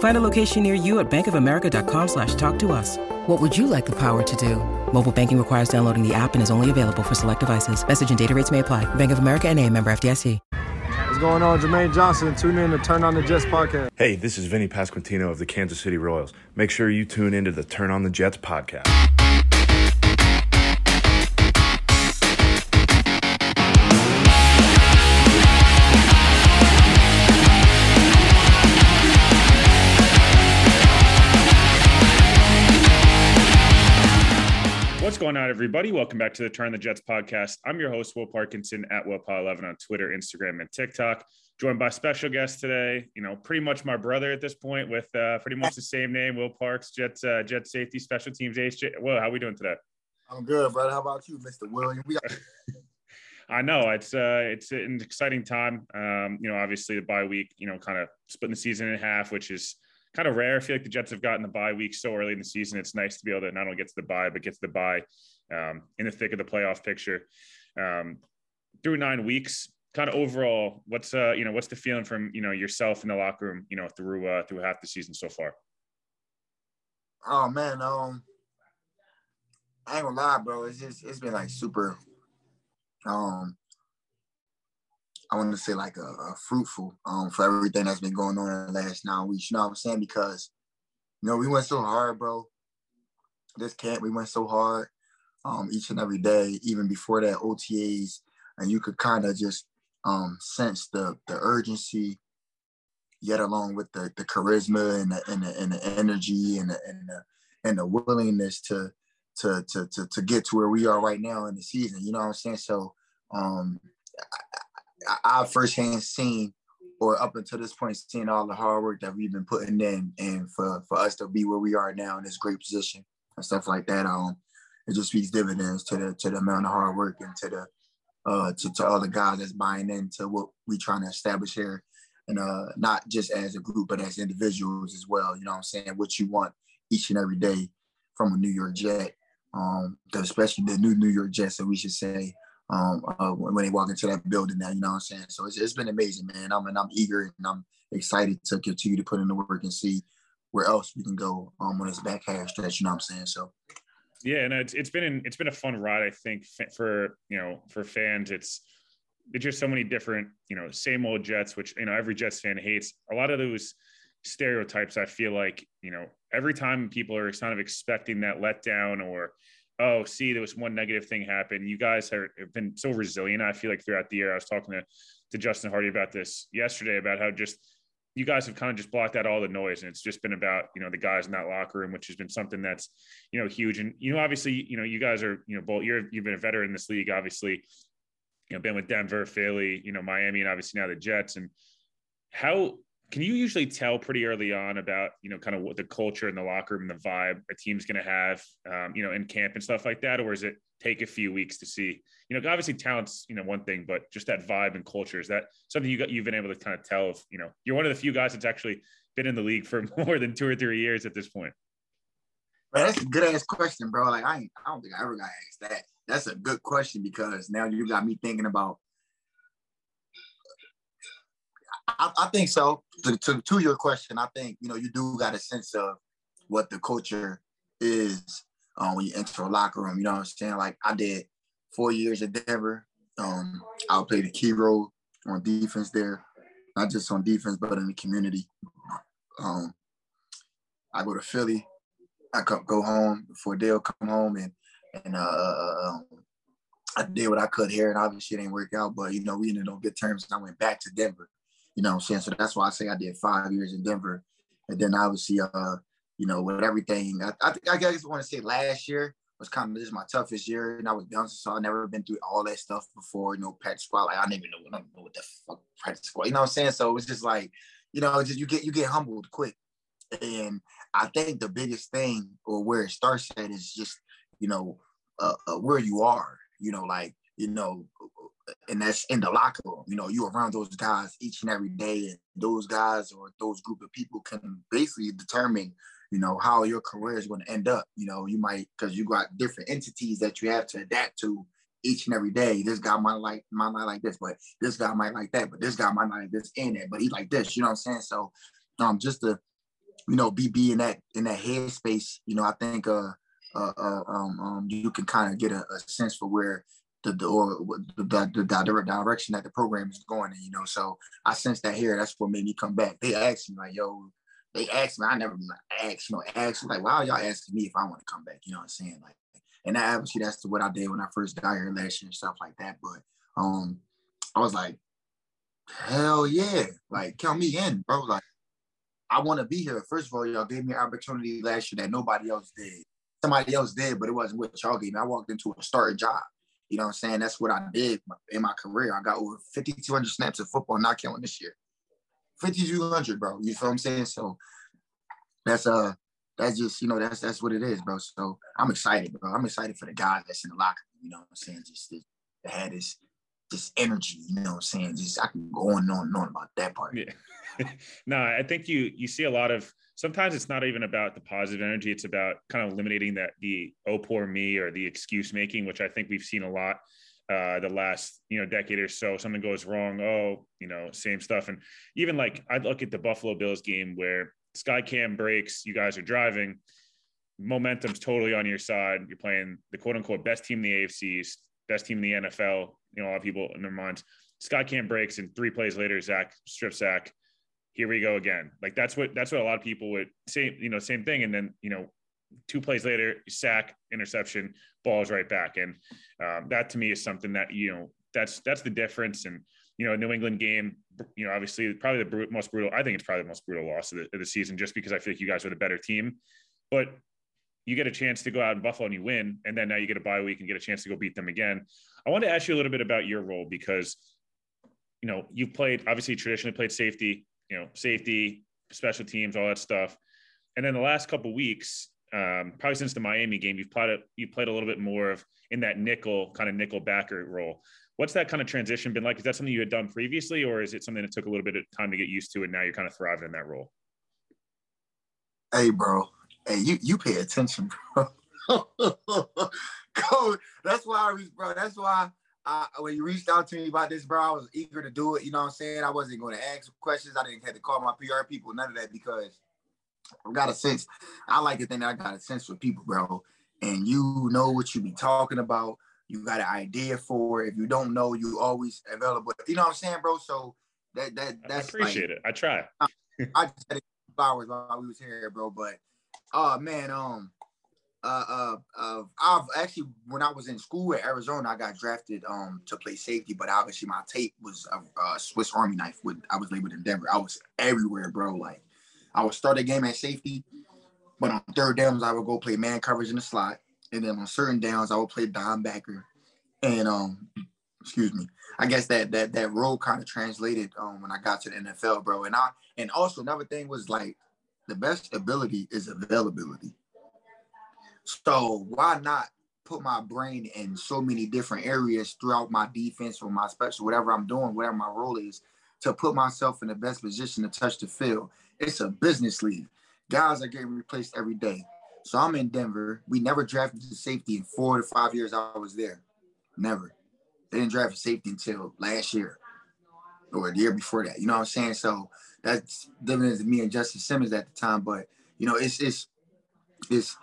Find a location near you at bankofamerica.com slash talk to us. What would you like the power to do? Mobile banking requires downloading the app and is only available for select devices. Message and data rates may apply. Bank of America and a member FDIC. What's going on? Jermaine Johnson. Tune in to Turn on the Jets podcast. Hey, this is Vinny Pasquantino of the Kansas City Royals. Make sure you tune into the Turn on the Jets podcast. What's going on, everybody? Welcome back to the Turn the Jets podcast. I'm your host, Will Parkinson at WillPaw11 on Twitter, Instagram, and TikTok. Joined by special guest today. You know, pretty much my brother at this point, with uh, pretty much the same name, Will Parks, Jets, uh, Jet Safety Special Teams ace. Well, how are we doing today? I'm good, brother. How about you, Mr. William? We got- I know it's uh, it's an exciting time. Um, you know, obviously the bye week, you know, kind of splitting the season in half, which is kind of rare. I feel like the Jets have gotten the bye week so early in the season. It's nice to be able to not only get to the bye, but get to the bye um, in the thick of the playoff picture. Um, through nine weeks, kind of overall, what's uh, you know, what's the feeling from you know yourself in the locker room, you know, through uh, through half the season so far? oh man, um, I ain't gonna lie, bro. It's just it's been like super. Um, I want to say like a, a fruitful um for everything that's been going on in the last nine weeks. You know what I'm saying? Because you know we went so hard, bro. This camp we went so hard, um, each and every day, even before that OTAs, and you could kind of just um sense the the urgency, yet along with the the charisma and the and the, and the energy and the and the and the willingness to to to to to get to where we are right now in the season. You know what I'm saying? So um I, I, I firsthand seen or up until this point seen all the hard work that we've been putting in and for for us to be where we are now in this great position and stuff like that. Um it just speaks dividends to the to the amount of hard work and to the uh to, to all the guys that's buying into what we're trying to establish here. And uh not just as a group but as individuals as well. You know what I'm saying? What you want each and every day from a New York Jet. Um, especially the new New York Jets, that we should say, um, uh, when, they walk into that building now, you know what I'm saying? So it's, it's been amazing, man. I'm and I'm eager and I'm excited to continue to put in the work and see where else we can go um, on this back half stretch. You know what I'm saying? So Yeah, and it's it's been it's been a fun ride. I think for you know for fans, it's it's just so many different you know same old Jets, which you know every Jets fan hates. A lot of those stereotypes. I feel like you know every time people are kind of expecting that letdown or oh see there was one negative thing happen. You guys have been so resilient. I feel like throughout the year. I was talking to to Justin Hardy about this yesterday about how just you guys have kind of just blocked out all the noise and it's just been about you know the guys in that locker room which has been something that's you know huge and you know obviously you know you guys are you know both you're you've been a veteran in this league obviously you know been with denver philly you know miami and obviously now the jets and how can you usually tell pretty early on about you know kind of what the culture in the locker room the vibe a team's going to have um, you know in camp and stuff like that or is it take a few weeks to see you know obviously talent's you know one thing but just that vibe and culture is that something you got you've been able to kind of tell if you know you're one of the few guys that's actually been in the league for more than two or three years at this point Man, that's a good ass question, bro. Like I I don't think I ever got asked that. That's a good question because now you got me thinking about. I, I think so. To, to to your question, I think you know you do got a sense of what the culture is um, when you enter a locker room. You know what I'm saying? Like I did four years at Denver. Um, I played a key role on defense there, not just on defense but in the community. Um, I go to Philly. I come go home before Dale come home and and uh, um, I did what I could here, and obviously it didn't work out. But you know, we ended on good terms, and I went back to Denver. You know, what I'm saying so that's why I say I did five years in Denver, and then obviously, uh, you know, with everything, I, I think I guess I want to say last year was kind of just my toughest year, and I was bouncing, so I never been through all that stuff before. You know, practice squad, like I didn't even know, I don't know what the fuck practice squad. You know what I'm saying? So it was just like, you know, just you get you get humbled quick, and I think the biggest thing or where it starts at is just, you know, uh, uh, where you are you know, like, you know, and that's in the locker room. You know, you around those guys each and every day, and those guys or those group of people can basically determine, you know, how your career is going to end up. You know, you might because you got different entities that you have to adapt to each and every day. This guy might like might not like this, but this guy might like that, but this guy might not like this and that, but he like this. You know what I'm saying? So, um, just to, you know, be be in that in that headspace. You know, I think uh uh, uh, um, um, you can kind of get a, a, sense for where the, the or the, the, the, direction that the program is going. And, you know, so I sense that here. That's what made me come back. They asked me like, "Yo," they asked me. I never asked, you know, asked like, "Why y'all asking me if I want to come back?" You know what I'm saying? Like, and that, obviously that's what I did when I first got here last year and stuff like that. But um, I was like, hell yeah, like count me in, bro. Like, I want to be here. First of all, y'all gave me an opportunity last year that nobody else did somebody else did, but it wasn't what y'all gave me. I walked into a starting job. You know what I'm saying? That's what I did in my career. I got over 5,200 snaps of football, not counting this year. 5,200, bro. You feel what I'm saying? So that's uh that's just you know that's that's what it is, bro. So I'm excited, bro. I'm excited for the guys that's in the locker. You know what I'm saying? Just to, to have this this energy. You know what I'm saying? Just I can go on and on and on about that part. Yeah. no, I think you you see a lot of sometimes it's not even about the positive energy it's about kind of eliminating that the oh poor me or the excuse making which i think we've seen a lot uh, the last you know decade or so. Something goes wrong oh you know same stuff. And even like i look at the buffalo bills game where sky cam breaks you guys are driving momentum's totally on your side you're playing the quote unquote best team in the afc best team in the nfl you know a lot of people in their minds. Sky cam breaks and three plays later zach strip sack here we go again. Like that's what that's what a lot of people would say, you know, same thing. And then, you know, two plays later, sack, interception, balls right back. And um, that to me is something that, you know, that's that's the difference. And, you know, New England game, you know, obviously probably the most brutal, I think it's probably the most brutal loss of the, of the season just because I feel like you guys are the better team. But you get a chance to go out in Buffalo and you win, and then now you get a bye week and get a chance to go beat them again. I want to ask you a little bit about your role because, you know, you've played obviously traditionally played safety you know, safety, special teams, all that stuff. And then the last couple weeks, um, probably since the Miami game, you've played a, you played a little bit more of in that nickel kind of nickel backer role. What's that kind of transition been like? Is that something you had done previously, or is it something that took a little bit of time to get used to, and now you're kind of thriving in that role? Hey, bro. Hey, you you pay attention, bro. Code. That's why I was, bro. That's why I, when you reached out to me about this, bro, I was eager to do it. You know what I'm saying? I wasn't going to ask questions. I didn't have to call my PR people, none of that, because I got a sense. I like to think that I got a sense for people, bro. And you know what you be talking about. You got an idea for it. If you don't know, you always available. You know what I'm saying, bro? So that that that's I appreciate like, it. I try. I, I just had flowers while we was here, bro. But oh man, um, uh, uh, uh, I've actually when I was in school at Arizona, I got drafted um to play safety, but obviously my tape was a, a Swiss Army knife. With I was labeled in Denver. I was everywhere, bro. Like I would start a game at safety, but on third downs I would go play man coverage in the slot, and then on certain downs I would play backer. And um, excuse me, I guess that that that role kind of translated um when I got to the NFL, bro. And I and also another thing was like the best ability is availability so why not put my brain in so many different areas throughout my defense or my special, whatever I'm doing, whatever my role is, to put myself in the best position to touch the field. It's a business league. Guys are getting replaced every day. So I'm in Denver. We never drafted the safety in four to five years I was there. Never. They didn't draft a safety until last year or the year before that. You know what I'm saying? So that's different than me and Justin Simmons at the time. But you know, it's it's it's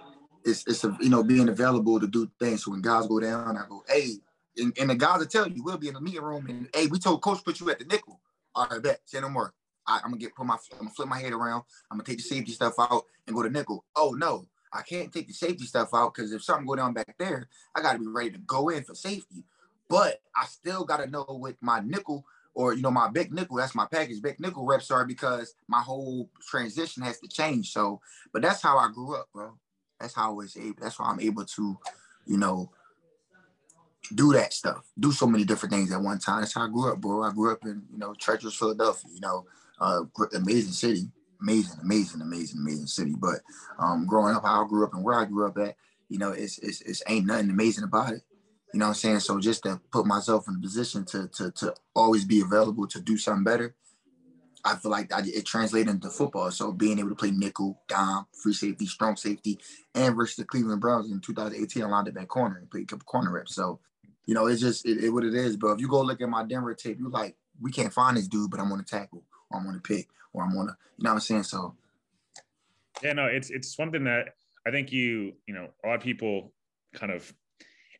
it's it's a, you know being available to do things. So when guys go down, I go, hey, and, and the guys will tell you, we'll be in the meeting room and hey, we told coach put you at the nickel. All right, bet. Say no more. I, am gonna get put my I'm gonna flip my head around. I'm gonna take the safety stuff out and go to nickel. Oh no, I can't take the safety stuff out because if something go down back there, I gotta be ready to go in for safety. But I still got to know with my nickel or you know my big nickel. That's my package. Big nickel reps are because my whole transition has to change. So, but that's how I grew up, bro. That's how I was able. That's why I'm able to, you know, do that stuff, do so many different things at one time. That's how I grew up, bro. I grew up in you know treacherous Philadelphia. You know, uh, amazing city, amazing, amazing, amazing, amazing city. But um, growing up, how I grew up and where I grew up at, you know, it's it's, it's ain't nothing amazing about it. You know what I'm saying? So just to put myself in a position to to to always be available to do something better, I feel like I, it translated into football. So being able to play nickel, dime, free safety, strong safety, and versus the Cleveland Browns in 2018, I lined up at corner and played a couple corner reps. So, you know, it's just it, it, what it is. But if you go look at my Denver tape, you're like, we can't find this dude, but I'm on a tackle, or I'm on a pick, or I'm on a, you know what I'm saying? So, yeah, no, it's it's something that I think you, you know, a lot of people kind of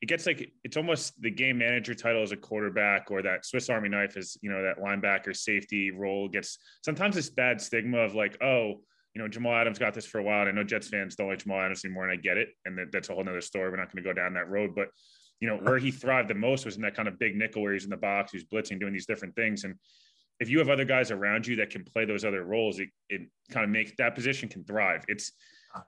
it gets like it's almost the game manager title as a quarterback or that Swiss Army knife is you know that linebacker safety role gets sometimes this bad stigma of like oh you know Jamal Adams got this for a while. And I know Jets fans don't like Jamal Adams anymore and I get it. And that, that's a whole nother story. We're not going to go down that road. But you know where he thrived the most was in that kind of big nickel where he's in the box he's blitzing doing these different things. And if you have other guys around you that can play those other roles it, it kind of makes that position can thrive. It's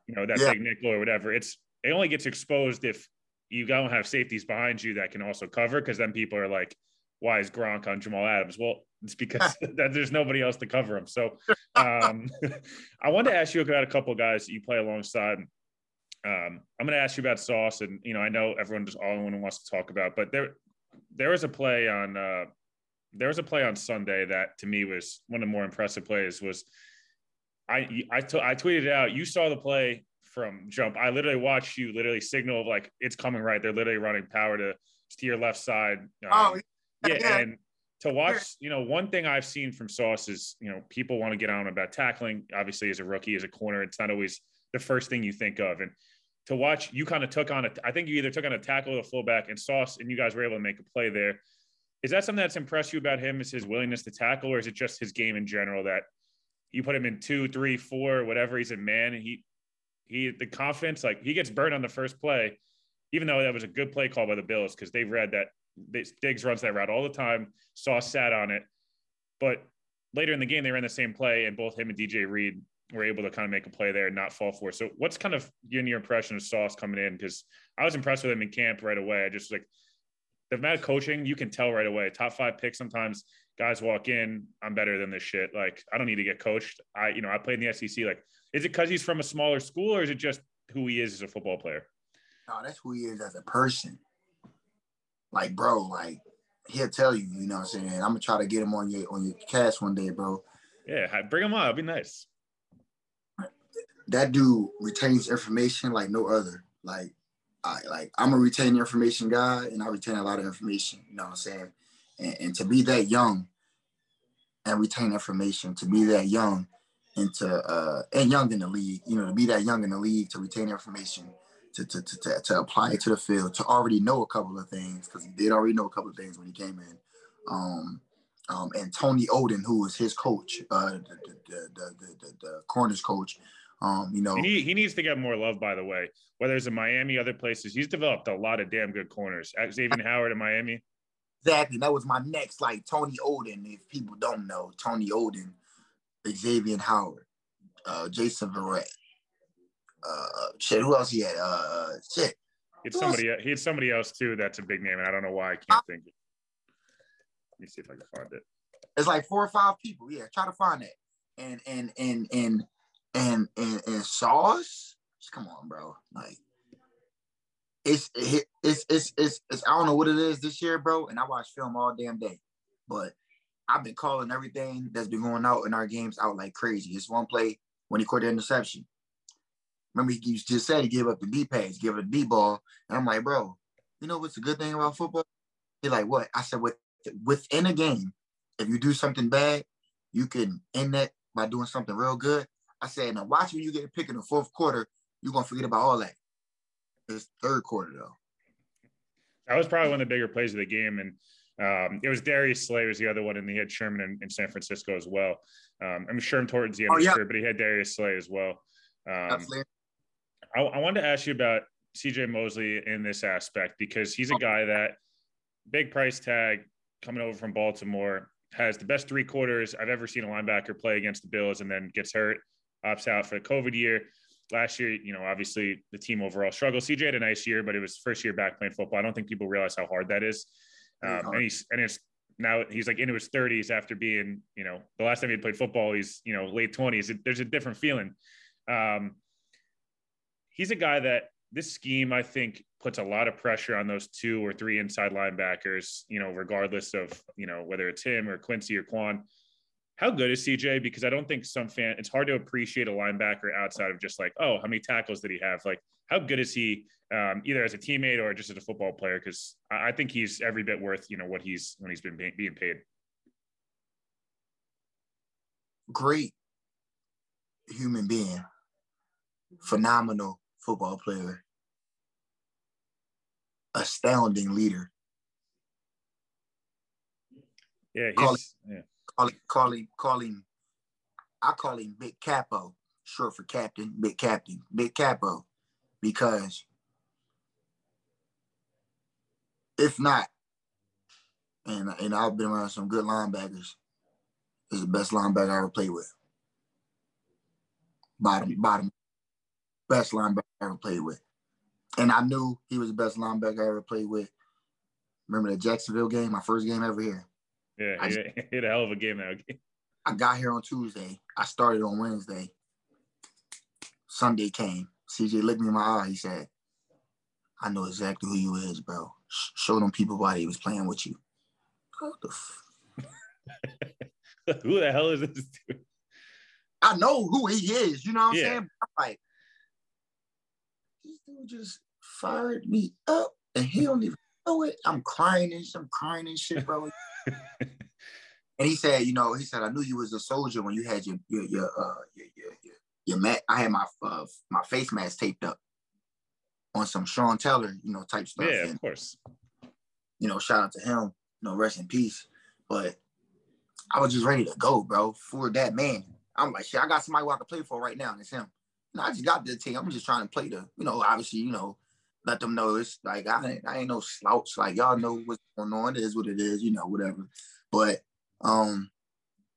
you know that yeah. big nickel or whatever. It's it only gets exposed if you don't have safeties behind you that can also cover because then people are like, why is Gronk on Jamal Adams? Well, it's because that there's nobody else to cover him. So um, I wanted to ask you about a couple guys that you play alongside. Um, I'm going to ask you about Sauce, and you know I know everyone just all anyone wants to talk about, but there there was a play on uh, there was a play on Sunday that to me was one of the more impressive plays. Was I I, t- I tweeted out you saw the play from jump. I literally watched you literally signal like it's coming right. They're literally running power to to your left side. Um, oh, yeah, yeah, and to watch, you know, one thing I've seen from Sauce is, you know, people want to get on about tackling. Obviously, as a rookie, as a corner, it's not always the first thing you think of. And to watch, you kind of took on it. I think you either took on a tackle or a fullback, and Sauce, and you guys were able to make a play there. Is that something that's impressed you about him? Is his willingness to tackle, or is it just his game in general that you put him in two, three, four, whatever he's a man, and he he the confidence, like he gets burned on the first play, even though that was a good play call by the Bills because they've read that Diggs runs that route all the time. Sauce sat on it, but later in the game they ran the same play, and both him and DJ Reed were able to kind of make a play there and not fall for it. So, what's kind of your impression of Sauce coming in? Because I was impressed with him in camp right away. I just like the amount of coaching you can tell right away. Top five picks sometimes guys walk in, I'm better than this shit. Like I don't need to get coached. I you know I played in the SEC. Like is it because he's from a smaller school or is it just who he is as a football player? No, that's who he is as a person. Like, bro, like he'll tell you, you know what I'm saying? I'm gonna try to get him on your on your cast one day, bro. Yeah, bring him on. It'll be nice. That dude retains information like no other. Like, I like I'm a retain information guy, and I retain a lot of information. You know what I'm saying? And, and to be that young and retain information, to be that young and to uh, and young in the league, you know, to be that young in the league, to retain information, to to to, to, to apply it to the field, to already know a couple of things because he did already know a couple of things when he came in. Um, um, and Tony Oden, who was his coach, uh, the, the, the, the, the corners coach, um, you know, he, he needs to get more love. By the way, whether it's in Miami, other places, he's developed a lot of damn good corners. Xavier Howard in Miami. Exactly. That was my next, like Tony Oden. If people don't know, Tony Oden Xavier Howard, uh, Jason Verrett. Uh, shit, who else he had? Uh, shit. It's somebody. Else? He had somebody else too. That's a big name, and I don't know why I can't think. It. Let me see if I can find it. It's like four or five people. Yeah, try to find that. And and and and and and, and sauce. Come on, bro. Like it's it's it's it's it's I don't know what it is this year, bro. And I watch film all damn day, but I've been calling everything that's been going out in our games out like crazy. It's one play when he caught the interception. Remember, he just said he gave up the D pass, gave it a D ball. And I'm like, bro, you know what's a good thing about football? He's like, what? I said, with, within a game, if you do something bad, you can end that by doing something real good. I said, now watch when you get a pick in the fourth quarter, you're going to forget about all that. It's third quarter, though. That was probably one of the bigger plays of the game. And um, it was Darius Slay was the other one, and he had Sherman in, in San Francisco as well. Um, I'm Sherman towards the end oh, of the yeah. but he had Darius Slay as well. Um, I, I wanted to ask you about CJ Mosley in this aspect because he's a guy that big price tag coming over from Baltimore. Has the best three quarters I've ever seen a linebacker play against the Bills, and then gets hurt, opts out for the COVID year. Last year, you know, obviously the team overall struggled. CJ had a nice year, but it was first year back playing football. I don't think people realize how hard that is. Um, and he's and it's now he's like into his 30s after being, you know, the last time he played football, he's you know late 20s. There's a different feeling. Um, he's a guy that this scheme, I think, puts a lot of pressure on those two or three inside linebackers, you know, regardless of, you know, whether it's him or Quincy or Kwon. How good is CJ? Because I don't think some fan, it's hard to appreciate a linebacker outside of just like, oh, how many tackles did he have? Like, how good is he um, either as a teammate or just as a football player? Because I think he's every bit worth, you know, what he's, when he's been being paid. Great human being, phenomenal football player, astounding leader. Yeah, he's, yeah. Call call him, call him. I call him Big Capo, short for Captain, Big Captain, Big Capo, because if not, and and I've been around some good linebackers, is the best linebacker I ever played with. Bottom, bottom, best linebacker I ever played with. And I knew he was the best linebacker I ever played with. Remember the Jacksonville game, my first game ever here. Yeah, I he had a hell of a game that game. I got here on Tuesday. I started on Wednesday. Sunday came. CJ looked me in my eye. He said, I know exactly who you is, bro. Sh- Show them people why he was playing with you. What the f- Who the hell is this dude? I know who he is. You know what I'm Yeah. saying? I'm like, this dude just fired me up and he don't even know it. I'm crying and I'm crying and shit, bro. and he said, you know, he said, I knew you was a soldier when you had your your your uh your your your, your mat. I had my uh, my face mask taped up on some Sean Taylor, you know, type stuff. Yeah, And, of course. you know, shout out to him, you know, rest in peace. But I was just ready to go, bro, for that man. I'm like, shit, I got somebody who I can play for right now, and it's him. And I just got the team. I'm just trying to play the, you know, obviously, you know, let them know it's like I ain't, I ain't no slouch. Like y'all know what's going on. It is what it is, you know, whatever. But um,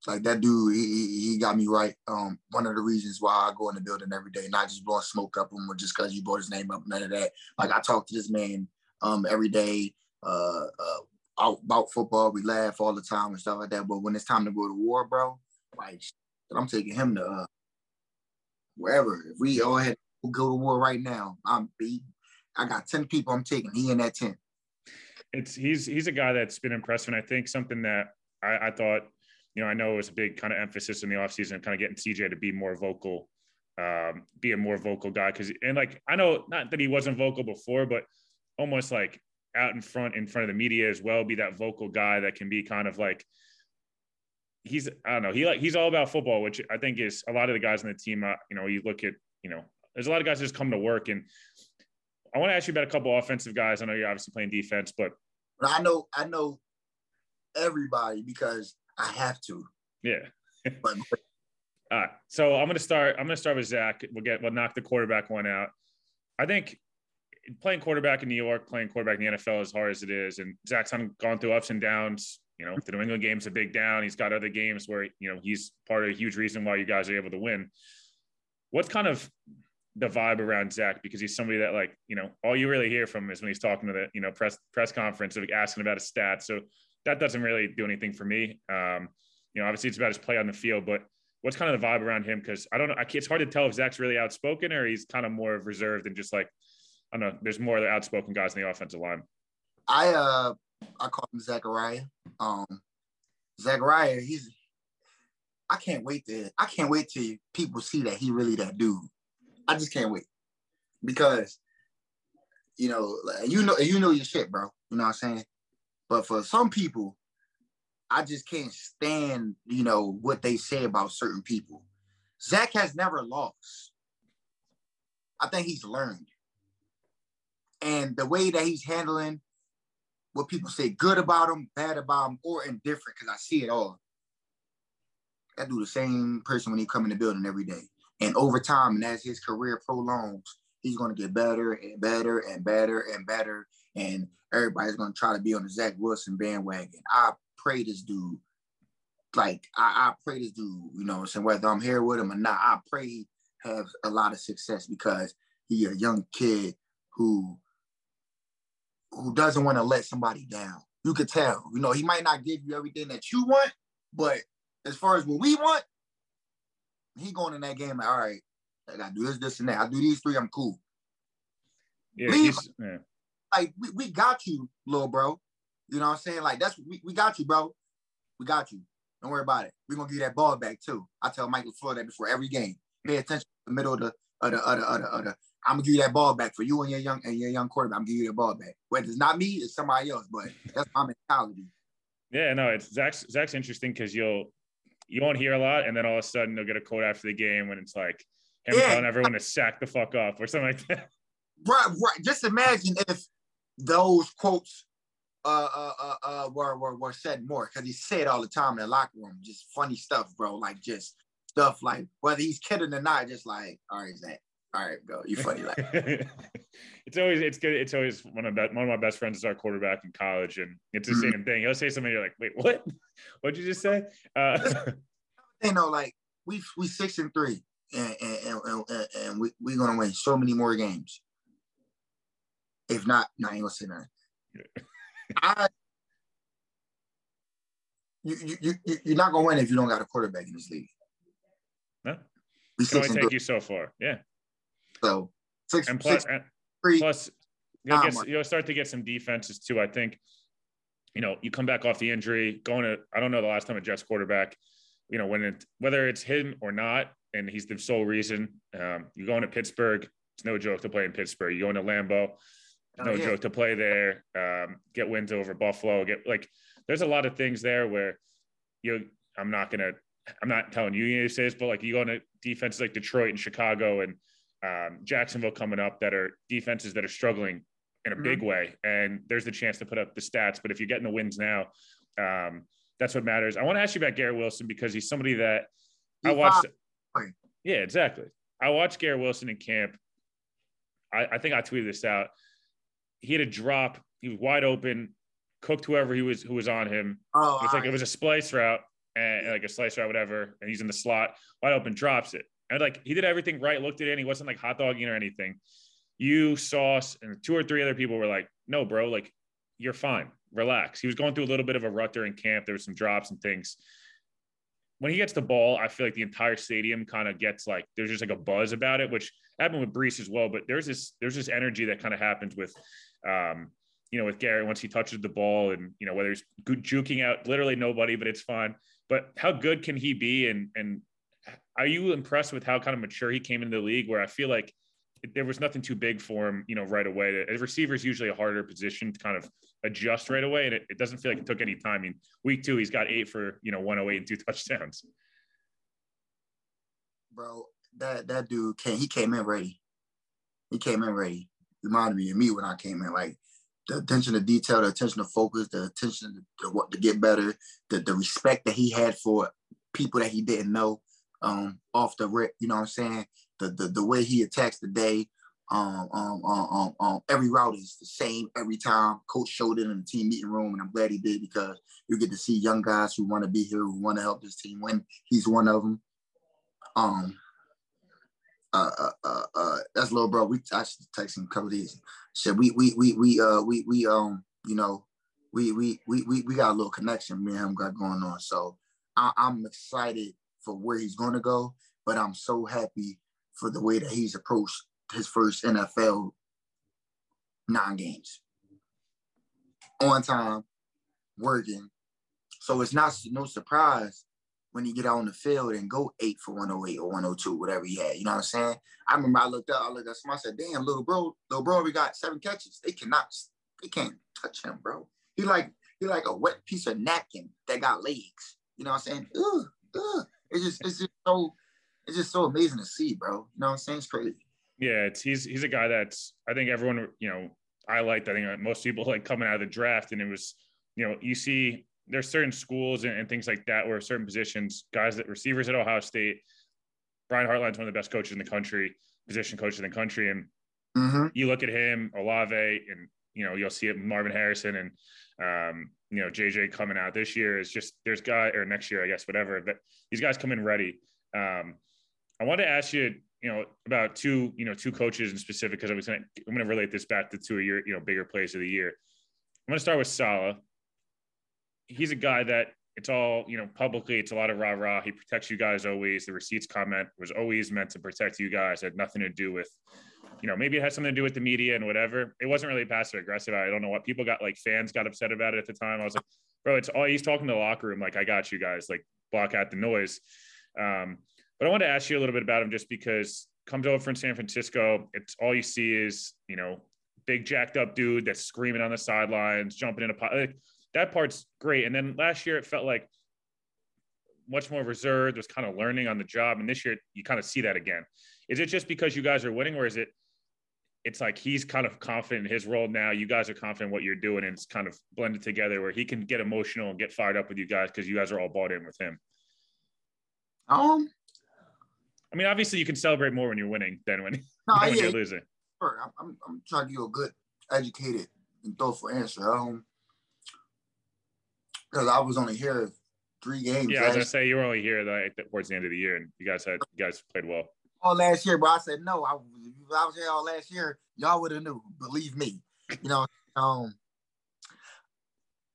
like that dude, he, he got me right. Um, one of the reasons why I go in the building every day, not just blowing smoke up him or just because you brought his name up, none of that. Like I talk to this man um every day uh, uh about football. We laugh all the time and stuff like that. But when it's time to go to war, bro, like I'm taking him to uh, wherever. If we all had to go to war right now, I'm be. I got ten people. I'm taking. He in that ten. it's he's he's a guy that's been impressive. And I think something that I, I thought, you know, I know it was a big kind of emphasis in the offseason, kind of getting CJ to be more vocal, um, be a more vocal guy. Cause and like I know not that he wasn't vocal before, but almost like out in front in front of the media as well, be that vocal guy that can be kind of like he's I don't know, he like he's all about football, which I think is a lot of the guys on the team, uh, you know, you look at, you know, there's a lot of guys just come to work and I want to ask you about a couple offensive guys. I know you're obviously playing defense, but I know. I know everybody because I have to. yeah. But All right. So I'm gonna start. I'm gonna start with Zach. We'll get we'll knock the quarterback one out. I think playing quarterback in New York, playing quarterback in the NFL as hard as it is, and Zach's gone through ups and downs. You know, the New England game's a big down. He's got other games where you know he's part of a huge reason why you guys are able to win. What's kind of the vibe around Zach? Because he's somebody that like you know all you really hear from him is when he's talking to the you know press press conference, of asking about his stats. So that doesn't really do anything for me. Um, you know, obviously it's about his play on the field, but what's kind of the vibe around him? Because I don't know, I it's hard to tell if Zach's really outspoken or he's kind of more reserved and just like I don't know. There's more of the outspoken guys in the offensive line. I uh I call him Zachariah. Um Zachariah, he's I can't wait to I can't wait till people see that he really that dude. I just can't wait. Because you know, you know you know your shit, bro. You know what I'm saying? But for some people, I just can't stand, you know, what they say about certain people. Zach has never lost. I think he's learned. And the way that he's handling what people say good about him, bad about him, or indifferent, because I see it all. I do the same person when he come in the building every day. And over time, and as his career prolongs, he's going to get better and better and better and better. and everybody's gonna try to be on the Zach Wilson bandwagon. I pray this dude, like I, I pray this dude, you know, so whether I'm here with him or not, I pray he have a lot of success because he a young kid who who doesn't want to let somebody down. You could tell, you know, he might not give you everything that you want, but as far as what we want, he going in that game like, all right, I gotta do this, this, and that. I do these three, I'm cool. Yeah, Leave. yeah. Like we, we got you, little bro. You know what I'm saying? Like that's we, we got you, bro. We got you. Don't worry about it. We're gonna give you that ball back too. I tell Mike LaFleur that before every game. Pay attention to the middle of the of the of the, of the, of the I'm gonna give you that ball back for you and your young and your young quarterback. I'm gonna give you that ball back. Whether it's not me, it's somebody else, but that's my mentality. Yeah, no, it's Zach's Zach's interesting because you'll you won't hear a lot, and then all of a sudden they'll get a quote after the game when it's like him Yeah. telling everyone to sack the fuck up or something like that. Right, right. Just imagine if those quotes uh uh uh, uh were, were were said more because he said all the time in the locker room, just funny stuff, bro. Like just stuff like whether he's kidding or not, just like, all right, Zach, all right, bro, you funny. Like, it's always it's good. It's always one of be- one of my best friends is our quarterback in college, and it's the Mhm. same thing. He'll say something, you're like, wait, what? What'd you just say? Uh, you know, like we we six and three, and and and, and, and we we gonna win so many more games. If not, no, I ain't gonna say nothing. I you, you you you- you're not gonna win if you don't got a quarterback in this league. No. We can only take three, you so far. Yeah, so six and plus, six and three. plus you'll get you'll start to get some defenses too. I think. You know, you come back off the injury, going to I don't know the last time a Jets quarterback. You know, when it whether it's him or not, and he's the sole reason. Um, you going to Pittsburgh. It's no joke to play in Pittsburgh. You're going to Lambeau. Oh, no yeah. joke to play there. Um, get wins over Buffalo. Get like there's a lot of things there where you. I'm not gonna. I'm not telling you to say this, but like you go to defenses like Detroit and Chicago and um, Jacksonville coming up that are defenses that are struggling in a Mm-hmm. big way, and there's the chance to put up the stats. But if you're getting the wins now, um, that's what matters. I want to ask you about Garrett Wilson because he's somebody that I watched. Yeah, exactly. I watched Garrett Wilson in camp. I, I think I tweeted this out. He had a drop. He was wide open, cooked whoever he was who was on him. Oh, It was like all it was a splice route and like a slice route, whatever. And he's in the slot, wide open, drops it. And like he did everything right, looked at it in. He wasn't like hot dogging or anything. You saw and two or three other people were like, "No, bro, like you're fine, relax." He was going through a little bit of a rut during camp. There was some drops and things. When he gets the ball, I feel like the entire stadium kind of gets like there's just like a buzz about it, which happened with Breece as well. But there's this there's this energy that kind of happens with, um, you know, with Gary once he touches the ball, and you know whether he's good, juking out literally nobody, but it's fine. But how good can he be? And and are you impressed with how kind of mature he came into the league? Where I feel like there was nothing too big for him, you know, right away. A receiver is usually a harder position to kind of adjust right away, and it, it doesn't feel like it took any time. I mean, week two, he's got eight for you know 108 and two touchdowns. bro. That that dude came. He came in ready. He came in ready. Reminded me of me when I came in. Like the attention to detail, the attention to focus, the attention to, to what to get better, the the respect that he had for people that he didn't know. Um, off the rip, you know what I'm saying? The the the way he attacks the day. Um, um, um, um, um, every route is the same every time. Coach showed it in the team meeting room, and I'm glad he did because you get to see young guys who want to be here, who want to help this team win. He's one of them. Um, uh, uh, uh, uh that's little bro. We I should text him a couple days. Said we we we we uh we we um you know we we we we, we got a little connection me and him got going on. So I, I'm excited for where he's going to go, but I'm so happy for the way that he's approached his first NFL nine games on time, working. So it's not no surprise when he get out on the field and go eight for 108 or 102, whatever he had. You know what I'm saying? I remember I looked up, I looked at somebody, I said, damn, little bro, little bro, we got seven catches. They cannot, they can't touch him, bro. He like, he like a wet piece of napkin that got legs. You know what I'm saying? Ugh, ugh. It's just, it's just so, it's just so amazing to see, bro. You know what I'm saying? It's crazy. Yeah, it's he's he's a guy that's I think everyone you know I liked. I think most people like coming out of the draft, and it was you know you see there's certain schools and, and things like that where certain positions guys that receivers at Ohio State. Brian Hartline's one of the best coaches in the country, position coaches in the country, and Mm-hmm. you look at him, Olave, and you know, you'll see it Marvin Harrison and um, you know, JJ coming out this year is just there's guy or next year, I guess, whatever. But these guys come in ready. Um, I want to ask you, you know, about two, you know, two coaches in specific because I was gonna, I'm going to relate this back to two of your, you know, bigger plays of the year. I'm going to start with Saleh. He's a guy that it's all, you know, publicly, it's a lot of rah rah. He protects you guys always. The receipts comment was always meant to protect you guys. It had nothing to do with you know, maybe it has something to do with the media and whatever. It wasn't really passive aggressive. I don't know what people got like fans got upset about it at the time. I was like, bro, it's all he's talking to the locker room. Like, I got you guys, like block out the noise. Um, but I want to ask you a little bit about him just because comes over from San Francisco. It's all you see is, you know, big jacked up dude that's screaming on the sidelines, jumping in a pot. Like, that part's great. And then last year it felt like much more reserved, was kind of learning on the job. And this year you kind of see that again. Is it just because you guys are winning, or is it it's like he's kind of confident in his role now. You guys are confident in what you're doing, and it's kind of blended together where he can get emotional and get fired up with you guys because you guys are all bought in with him. Um, I mean, obviously, you can celebrate more when you're winning than when, no, than when yeah, you're losing. Sure. I'm, I'm, I'm trying to give you a good, educated, and thoughtful answer. Um, because I was only here three games. Yeah, I was gonna say you were only here like, towards the end of the year, and you guys had you guys played well. All last year, but I said no. I, I was here all last year. Y'all would have knew. Believe me. You know, um,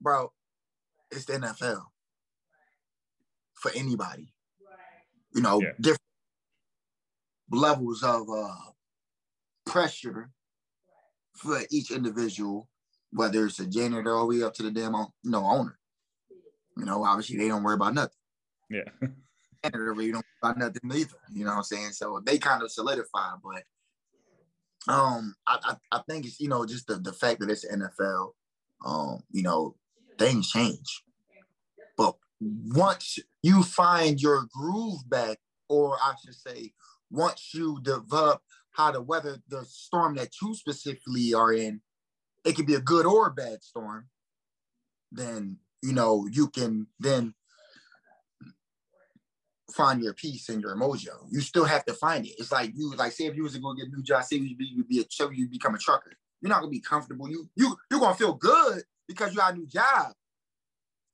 bro, it's the NFL for anybody. You know, Yeah. different levels of uh, pressure for each individual, whether it's a janitor all the way up to the damn you know owner. You know, obviously they don't worry about nothing. Yeah, Canada really don't about nothing either. You know what I'm saying? So they kind of solidify, but um, I, I, I think it's you know just the, the fact that it's NFL, um, you know, things change. But once you find your groove back, or I should say, once you develop how to weather the storm that you specifically are in, it can be a good or a bad storm. Then you know you can then find your peace and your mojo. You still have to find it. It's like you like say if you was to go get a new job, say you be you be a trucker, you become a trucker. You're not gonna be comfortable. You you you're gonna feel good because you got a new job,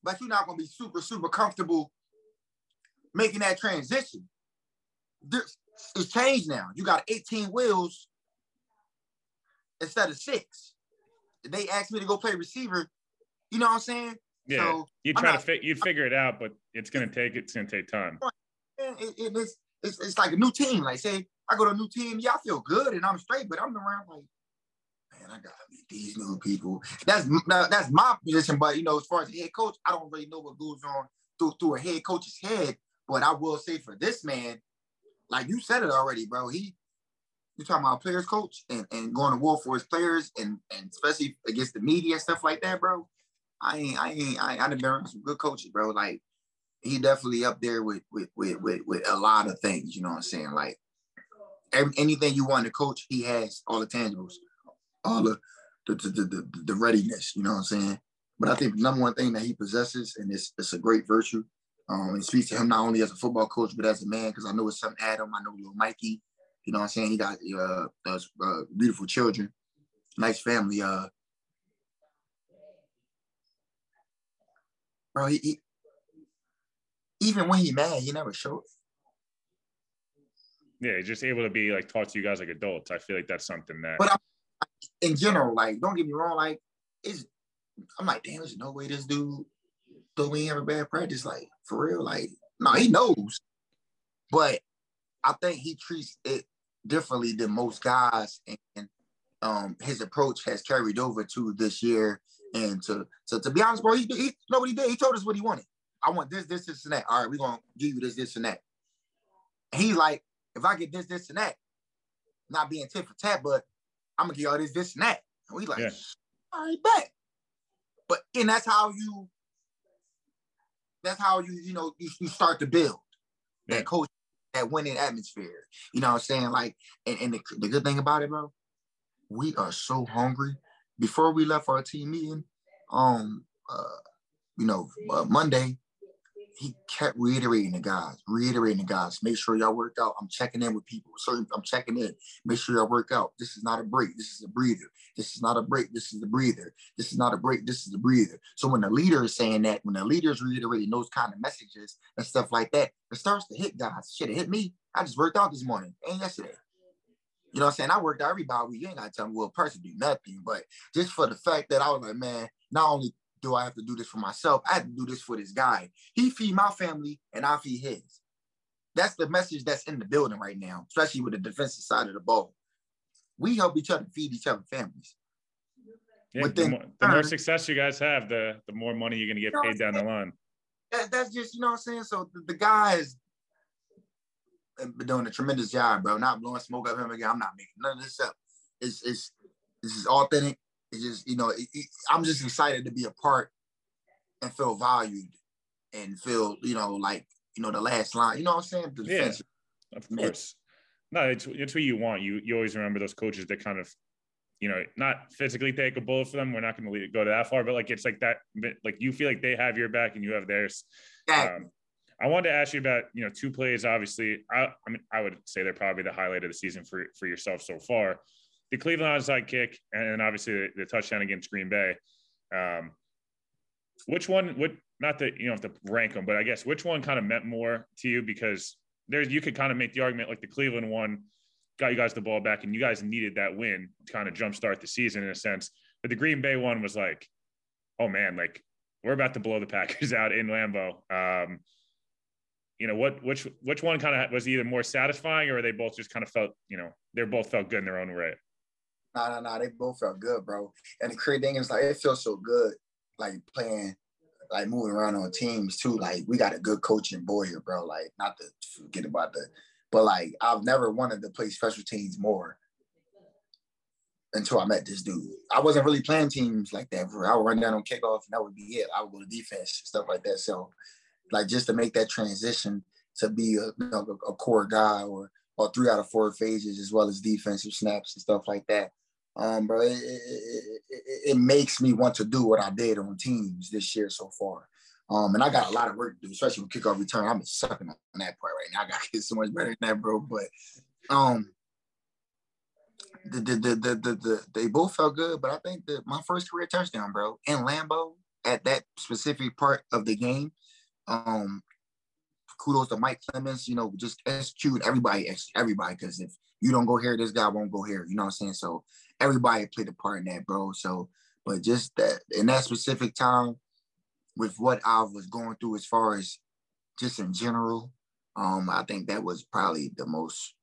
but you're not gonna be super super comfortable making that transition. This it's changed now. You got 18 wheels instead of six. They asked me to go play receiver. You know what I'm saying? yeah. So, you try not- to fit, you'd figure it out, but it's gonna take it's gonna take time. Man, it, it- it's, it's it's like a new team. Like say I go to a new team, yeah, I feel good and I'm straight, but I'm around like, man, I gotta meet these new people. That's that's my position. But you know, as far as head coach, I don't really know what goes on through through a head coach's head. But I will say for this man, like you said it already, bro. He you talking about players coach and, and going to war for his players and, and especially against the media and stuff like that, bro. I ain't I ain't I, I done been around some good coaches, bro. Like he definitely up there with with with with, with a lot of things. You know what I'm saying? Like every, anything you want to coach, he has all the tangibles, all the the, the the the readiness. You know what I'm saying? But I think the number one thing that he possesses, and it's it's a great virtue. Um, it speaks to him not only as a football coach, but as a man, because I know his son Adam, I know little Mikey. You know what I'm saying? He got uh, those, uh beautiful children, nice family. Uh, bro, he, he even when he mad, he never showed it. Yeah, just able to be like talk to you guys like adults. I feel like that's something that. But I'm, in general, like, don't get me wrong, like, it's I'm like, damn, there's no way this dude throw me ever bad practice. Like, for real, like, no, he knows. But I think he treats it differently than most guys, and um, his approach has carried over to this year. And to to, to be honest, bro, he, he know what he did. He told us what he wanted. I want this, this, this, and that. All right, we're gonna give you this, this, and that. He's like, if I get this, this, and that, not being tit for tat, but I'm gonna give y'all this, this, and that. And we like, Yeah. all right, bet. But and that's how you that's how you, you know, you, you start to build Yeah. that coach, that winning atmosphere. You know what I'm saying? Like, and, and the, the good thing about it, bro, we are so hungry. Before we left our team meeting, um, uh, you know, uh, Monday, he kept reiterating the guys, reiterating the guys. Make sure y'all work out. I'm checking in with people. I'm checking in. Make sure y'all work out. This is not a break. This is a breather. This is not a break. This is a breather. This is not a break. This is a breather. So when the leader is saying that, when the leader is reiterating those kind of messages and stuff like that, it starts to hit guys. Shit, it hit me. I just worked out this morning and yesterday. You know what I'm saying? I worked out everybody. You ain't got to tell me, well, person do nothing. But just for the fact that I was like, man, not only do I have to do this for myself? I have to do this for this guy. He feed my family and I feed his. That's the message that's in the building right now, especially with the defensive side of the ball. We help each other feed each other families. Yeah, the, more, the more, success you guys have, the the more money you're going to get paid down the line. That, that's just, you know what I'm saying? So the, the guys been doing a tremendous job, bro. Not blowing smoke up him again. I'm not making none of this up. It's, it's, this is authentic. It's just, you know, it, it, I'm just excited to be a part and feel valued and feel, you know, like, you know, the last line. You know what I'm saying? The yeah, of course. No, it's it's what you want. You you always remember those coaches that kind of, you know, not physically take a bullet for them. We're not going to go to that far, but like it's like that. Like you feel like they have your back and you have theirs. Um, I wanted to ask you about you know two plays. Obviously, I, I mean I would say they're probably the highlight of the season for for yourself so far the Cleveland onside kick, and obviously the, the touchdown against Green Bay. Um, which one would not that you don't have to rank them, but I guess which one kind of meant more to you because there's you could kind of make the argument like the Cleveland one got you guys the ball back and you guys needed that win to kind of jumpstart the season in a sense. But the Green Bay one was like, oh man, like we're about to blow the Packers out in Lambeau. Um, you know what which which one kind of was either more satisfying or they both just kind of felt you know they both felt good in their own way Nah, nah, nah. They both felt good, bro. And the crazy thing is, like, it feels so good, like playing, like moving around on teams too. Like, we got a good coaching boy here, bro. Like, not to forget about the, but like, I've never wanted to play special teams more until I met this dude. I wasn't really playing teams like that. I would run down on kickoff, and that would be it. I would go to defense, stuff like that. So, like, just to make that transition to be a, you know, a core guy or or three out of four phases as well as defensive snaps and stuff like that um, bro, it, it, it, it, makes me want to do what I did on teams this year so far. Um, and I got a lot of work to do, especially with kickoff return. I'm sucking on that part right now. I got to get so much better than that, bro. But um, the, the, the, the, the, the they both felt good, but I think that my first career touchdown, bro, in Lambeau at that specific part of the game, um, kudos to Mike Clemons, you know, just execute everybody, everybody, because if you don't go here, this guy won't go here. You know what I'm saying? So everybody played a part in that, bro. So, but just that in that specific time, with what I was going through as far as just in general, um, I think that was probably the most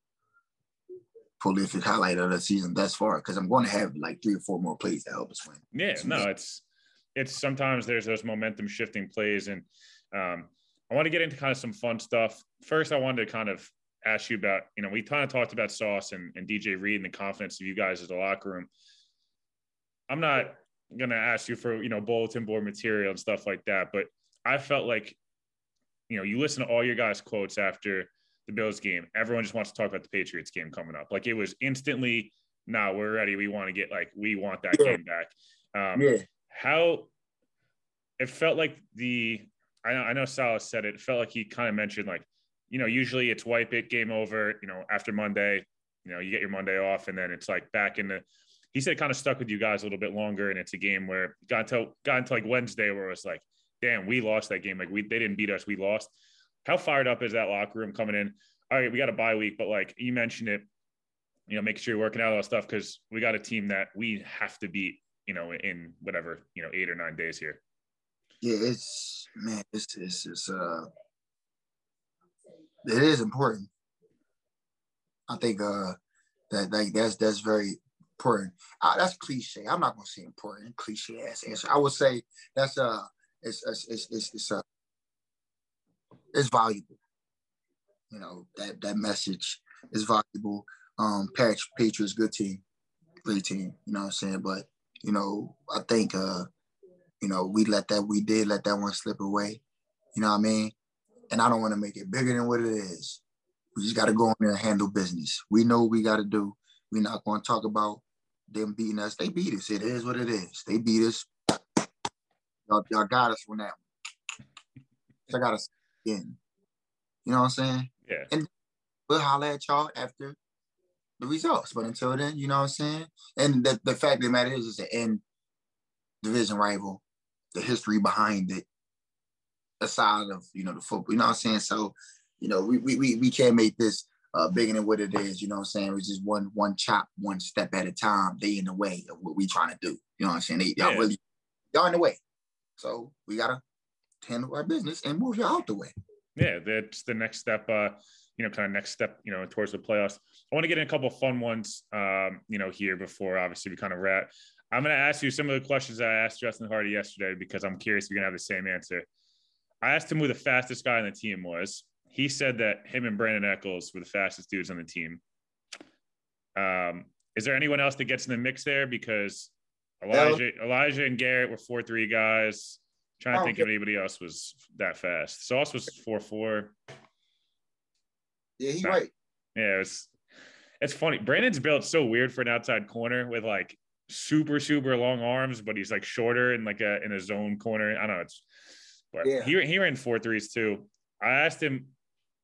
prolific highlight of the season thus far. Because I'm going to have like three or four more plays to help us win. Yeah, no, it's it's sometimes there's those momentum shifting plays, and um, I want to get into kind of some fun stuff. First, I wanted to kind of ask you about, you know, we kind of talked about Sauce and, and DJ Reed and the confidence of you guys as a locker room. I'm not going to ask you for, you know, bulletin board material and stuff like that, but I felt like, you know, you listen to all your guys' quotes after the Bills game. Everyone just wants to talk about the Patriots game coming up. Like it was instantly, nah, we're ready. We want to get like, we want that game back. Um, yeah. How it felt like the, I know, I know Salah said it, it felt like he kind of mentioned like you know, usually it's wipe it, game over, you know, after Monday, you know, you get your Monday off and then it's like back in the, he said kind of stuck with you guys a little bit longer. And it's a game where got to, got into like Wednesday where it was like, damn, we lost that game. Like we, they didn't beat us. We lost. How fired up is that locker room coming in? All right, we got a bye week, but like you mentioned it, you know, make sure you're working out all that stuff because we got a team that we have to beat, you know, in whatever, you know, eight or nine days here. Yeah, it's man, it's it's, it's uh it is important. I think uh that like that's that's very important. Uh, that's cliche. I'm not gonna say important, cliche ass answer. I would say that's uh it's it's it's it's, it's uh it's valuable. You know that that message is valuable. Um, Patch Patriots good team, great team. You know what I'm saying? But you know I think uh you know we let that we did let that one slip away. You know what I mean? And I don't want to make it bigger than what it is. We just got to go in there and handle business. We know what we got to do. We're not going to talk about them beating us. They beat us. It is what it is. They beat us. Y'all, y'all got us on that one. So I got to in. You know what I'm saying? Yeah. And we'll holler at y'all after the results. But until then, you know what I'm saying? And the, the fact of the matter is, it's an end division rival, the history behind it, aside of, you know, the football. You know what I'm saying? So, you know, we we we, we can't make this uh, bigger than what it is. You know what I'm saying? It's just one one chop, one step at a time. They in the way of what we trying to do. You know what I'm saying? They, y'all Yeah. really y'all in the way. So we gotta handle our business and move y'all out the way. yeah, that's the next step. Uh, you know, kind of next step. You know, towards the playoffs. I want to get in a couple of fun ones. Um, you know, here before obviously we kind of wrap. I'm going to ask you some of the questions I asked Justin Hardee yesterday because I'm curious if you're going to have the same answer. I asked him who the fastest guy on the team was. He said that him and Brandon Echols were the fastest dudes on the team. Um, is there anyone else that gets in the mix there? Because Elijah, Elijah and Garrett were four three guys. Trying to Oh, think if anybody else was that fast. Sauce was four four. Yeah, he right. Yeah, it's it's funny. Brandon's built so weird for an outside corner with like super super long arms, but he's like shorter in like a in a zone corner. I don't know. It's but Yeah. he he ran four threes too. I asked him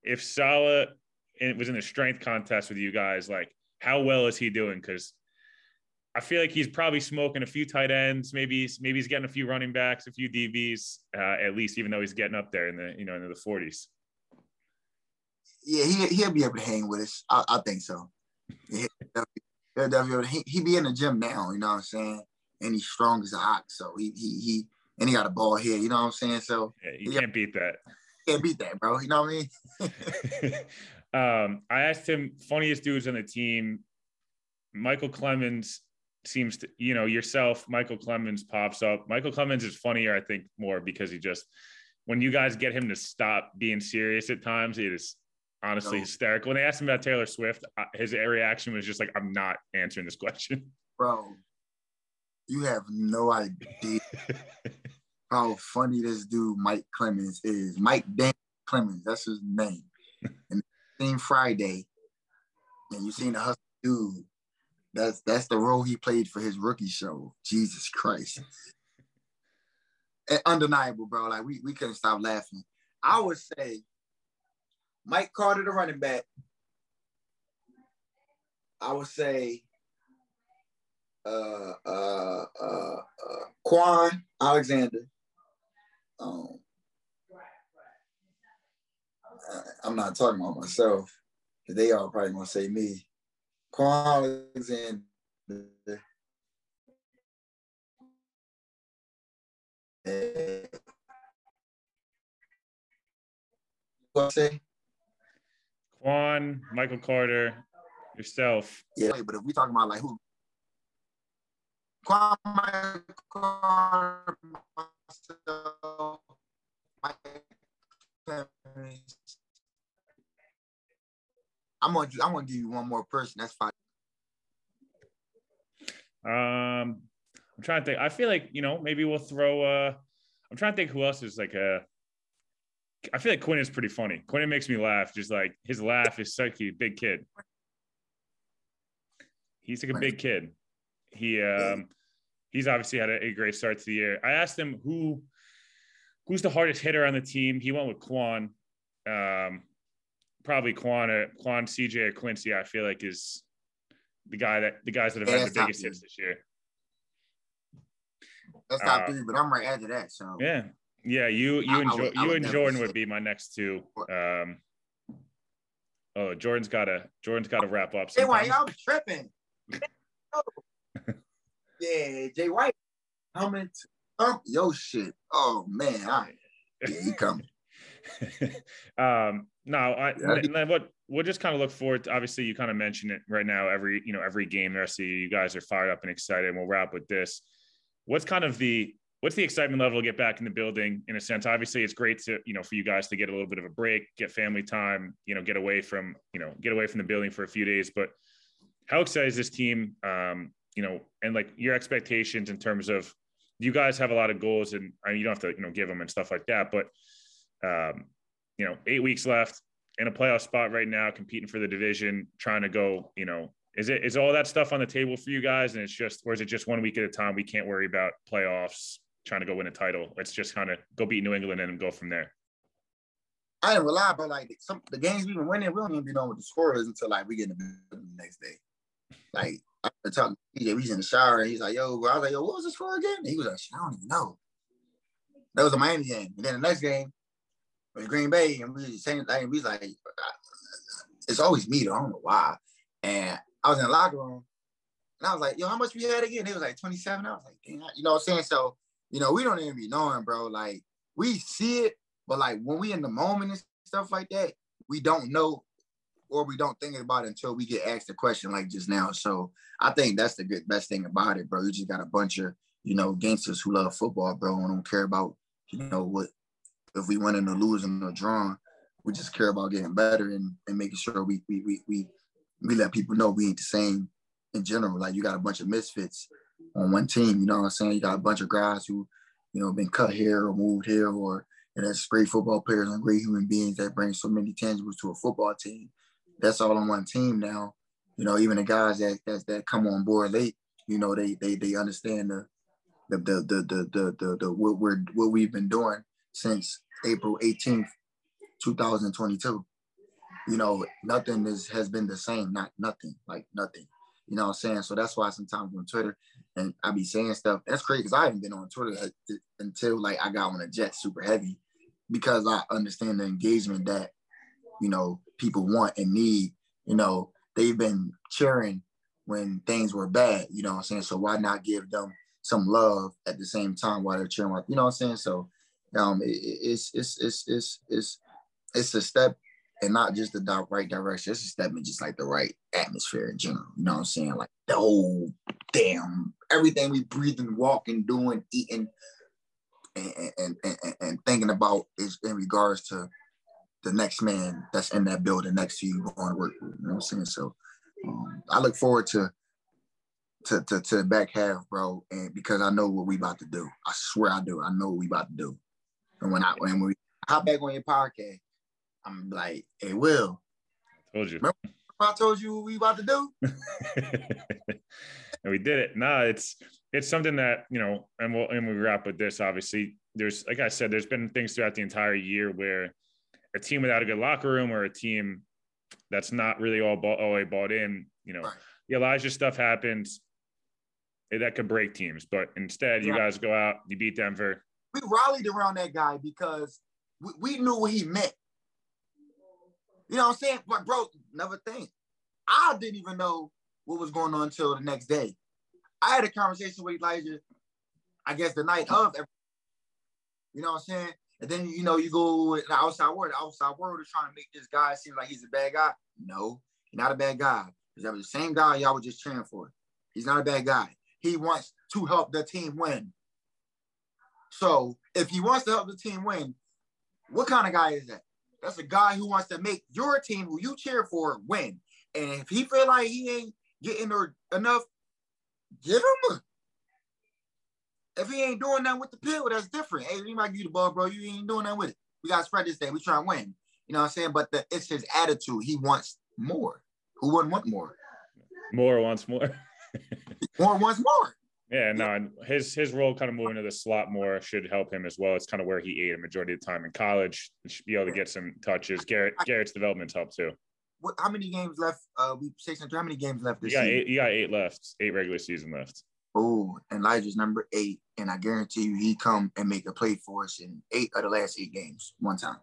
if Salah it was in a strength contest with you guys, like how well is he doing? Because I feel like he's probably smoking a few tight ends. Maybe he's, maybe he's getting a few running backs, a few DBs, uh, at least, even though he's getting up there in the you know into the forties. Yeah, he he'll be able to hang with us. I, I think so. Yeah, he'll he he be in the gym now. You know what I'm saying? And he's strong as a ox. So he he he and he got a ball here. You know what I'm saying? So Yeah, you Yeah. can't beat that. can't beat that, bro. You know what I mean? um, I asked him funniest dudes on the team. Michael Clemons seems to, you know, yourself, Michael Clemons pops up. Michael Clemons is funnier, I think, more because he just, when you guys get him to stop being serious at times, it is honestly No. hysterical. When they asked him about Taylor Swift, his reaction was just like, I'm not answering this question. Bro, you have no idea how funny this dude Mike Clemons is. Mike Dan Clemons, that's his name. And seen Friday, and you seen the hustle dude. That's that's the role he played for his rookie show. Jesus Christ. And undeniable, bro. Like we, we couldn't stop laughing. I would say Mike Carter, the running back. I would say uh, uh, uh, uh, Kwon Alexander. Um, uh, I'm not talking about myself. They all probably gonna say me. Kwon Alexander. What say? Kwon, Michael Carter, yourself. Yeah, but if we talking about like who, Kwon Carter, myself, Mike Clemons. I'm gonna I'm gonna give you one more person. That's fine. Um, I'm trying to think. I feel like you know maybe we'll throw. uh I'm trying to think who else is like a. I feel like Quinn is pretty funny. Quinn makes me laugh. Just like his laugh is such a big kid. He's like a big kid. He um he's obviously had a, a great start to the year. I asked him who who's the hardest hitter on the team. He went with Kwon. Um, probably Kwon or Kwon, CJ, or Quincy. I feel like is the guy that the guys that have Yeah, had the biggest three. hits this year. That's top Uh, three, but I'm right after that. So Yeah, yeah. You you I- I and would- you and Jordan would be my next two. Um, oh, Jordan's got to Jordan's got to wrap up. Jay White, sometime. y'all tripping. yeah, Jay White coming to um, yo shit. Oh man, I, yeah, he coming. um, no, I Yeah. what we'll just kind of look forward to. Obviously, you kind of mentioned it right now. Every you know every game the rest of you, you guys are fired up and excited. And we'll wrap with this. What's kind of the what's the excitement level to get back in the building? In a sense, obviously, it's great to you know for you guys to get a little bit of a break, get family time, you know, get away from you know get away from the building for a few days. But how excited is this team? Um, you know, and like your expectations in terms of you guys have a lot of goals, and I mean, you don't have to you know give them and stuff like that, but um, you know, eight weeks left in a playoff spot right now, competing for the division, trying to go, you know, is it is all that stuff on the table for you guys? And it's just, or is it just one week at a time? We can't worry about playoffs, trying to go win a title. Let's just kind of go beat New England and go from there. I didn't rely, but like some the games we've been winning, we don't even be knowing what the score is until like we get in the next day. Like I talking to DJ, he's in the shower, and he's like, "Yo," bro. I was like, "Yo, what was this for again?" And he was like, "I don't even know." That was a Miami game, and then the next game was Green Bay, and we was saying, like, we was like, uh, "It's always me, though. I don't know why." And I was in the locker room, and I was like, "Yo, how much we had again?" It was like twenty seven. I was like, "Damn," you know what I'm saying? So, you know, we don't even be knowing, bro. Like we see it, but like when we in the moment and stuff like that, we don't know or we don't think about it until we get asked a question like just now. So I think that's the good best thing about it, bro. You just got a bunch of, you know, gangsters who love football, bro, and don't care about, you know, what if we winning or losing or drawing. We just care about getting better and, and making sure we we we we we let people know we ain't the same in general. Like you got a bunch of misfits on one team, you know what I'm saying? You got a bunch of guys who, you know, been cut here or moved here or and that's great football players and great human beings that bring so many tangibles to a football team that's all on one team now. You know, even the guys that that, that come on board late, you know, they they they understand the the the the the the, the, the what we're what we've been doing since April 18th, 2022. You know, nothing is has been the same, not nothing, like nothing. You know what I'm saying? So that's why sometimes on Twitter and I be saying stuff. That's crazy because I haven't been on Twitter uh, until like I got on a jet super heavy because I understand the engagement that, you know, people want and need. You know, they've been cheering when things were bad, you know what I'm saying? So why not give them some love at the same time while they're cheering, you know what I'm saying? So um, it, it's, it's, it's, it's, it's, it's a step and not just the right direction. It's a step in just like the right atmosphere in general. You know what I'm saying? Like the whole damn everything we breathing, walking, doing, eating, and and, and, and thinking about is in regards to the next man that's in that building next to you going to work. You know what I'm saying? So um, I look forward to, to to to the back half, bro, and because I know what we about to do. I swear I do. I know what we about to do. And when I when we hop back on your podcast, I'm like, hey, Will. I told you. Remember I told you what we about to do? and we did it. Nah, it's it's something that you know, and we'll and we wrap with this. Obviously, there's like I said, there's been things throughout the entire year where a team without a good locker room or a team that's not really all bought, all bought in, you know, right. the Elijah stuff happens. Eh, that could break teams, but instead, you guys go out, you beat Denver. We rallied around that guy because we, we knew what he meant. You know what I'm saying? But bro, never think. I didn't even know what was going on until the next day. I had a conversation with Elijah, I guess the night of. Every, you know what I'm saying? And then you know you go the outside world. The outside world is trying to make this guy seem like he's a bad guy. No, he's not a bad guy. Because that was the same guy y'all were just cheering for. He's not a bad guy. He wants to help the team win. So if he wants to help the team win, what kind of guy is that? That's a guy who wants to make your team, who you cheer for, win. And if he feel like he ain't getting enough, give him a if he ain't doing that with the pill, that's different. Hey, we might give you the ball, bro. You ain't doing that with it. We got to spread this day. We try and win. You know what I'm saying? But the, it's his attitude. He wants more. Who wouldn't want more? More wants more. more wants more. Yeah, no, his his role kind of moving to the slot more should help him as well. It's kind of where he ate a majority of the time in college. He should be able to get some touches. Garrett Garrett's development's helped too. What? How many games left? Uh, we six How many games left this you got season? Eight, you got eight left. Eight regular season left. Oh, Elijah's number eight, and I guarantee you he come and make a play for us in eight of the last eight games one time.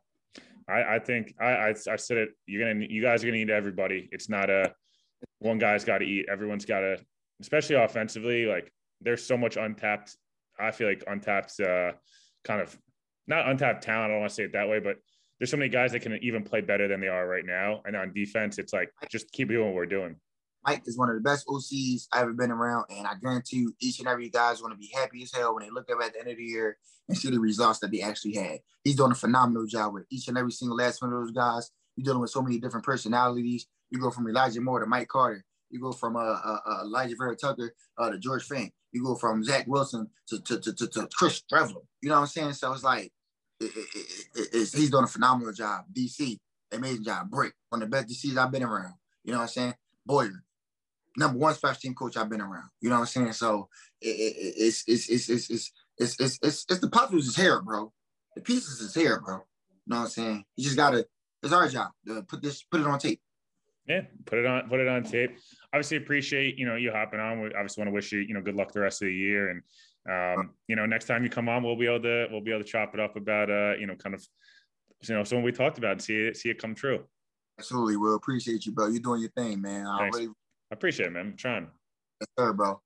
I, I think I, I, I said it. You're gonna you guys are gonna need everybody. It's not a one guy's got to eat. Everyone's got to, especially offensively. Like there's so much untapped. I feel like untapped, uh, kind of not untapped talent. I don't want to say it that way, but there's so many guys that can even play better than they are right now. And on defense, it's like just keep doing what we're doing. Mike is one of the best OCs I've ever been around, and I guarantee you, each and every guy is going to be happy as hell when they look up at the end of the year and see the results that they actually had. He's doing a phenomenal job with each and every single last one of those guys. You're dealing with so many different personalities. You go from Elijah Moore to Mike Carter. You go from uh, uh, uh Alijah Vera Tucker uh, to George Fant. You go from Zach Wilson to to, to, to, to Chris Streveler. You know what I'm saying? So it's like it, it, it, he's doing a phenomenal job. DC, amazing job. Brick, one of the best DCs I've been around. You know what I'm saying? Boyer, number one special team coach I've been around. You know what I'm saying? So it, it, it's, it's, it's, it's, it's, it's, it's, it's, it's the puzzles is here, bro. The pieces is here, bro. You know what I'm saying? You just gotta. It's our job to put this, put it on tape. Yeah, put it on, put it on tape. Obviously, appreciate you know you hopping on. We obviously want to wish you you know good luck the rest of the year, and um, you know next time you come on, we'll be able to we'll be able to chop it up about uh you know kind of you know something we talked about and see it see it come true. Absolutely, will appreciate you, bro. You're doing your thing, man. I Thanks. really appreciate it, man. I'm trying. yes, sir, bro.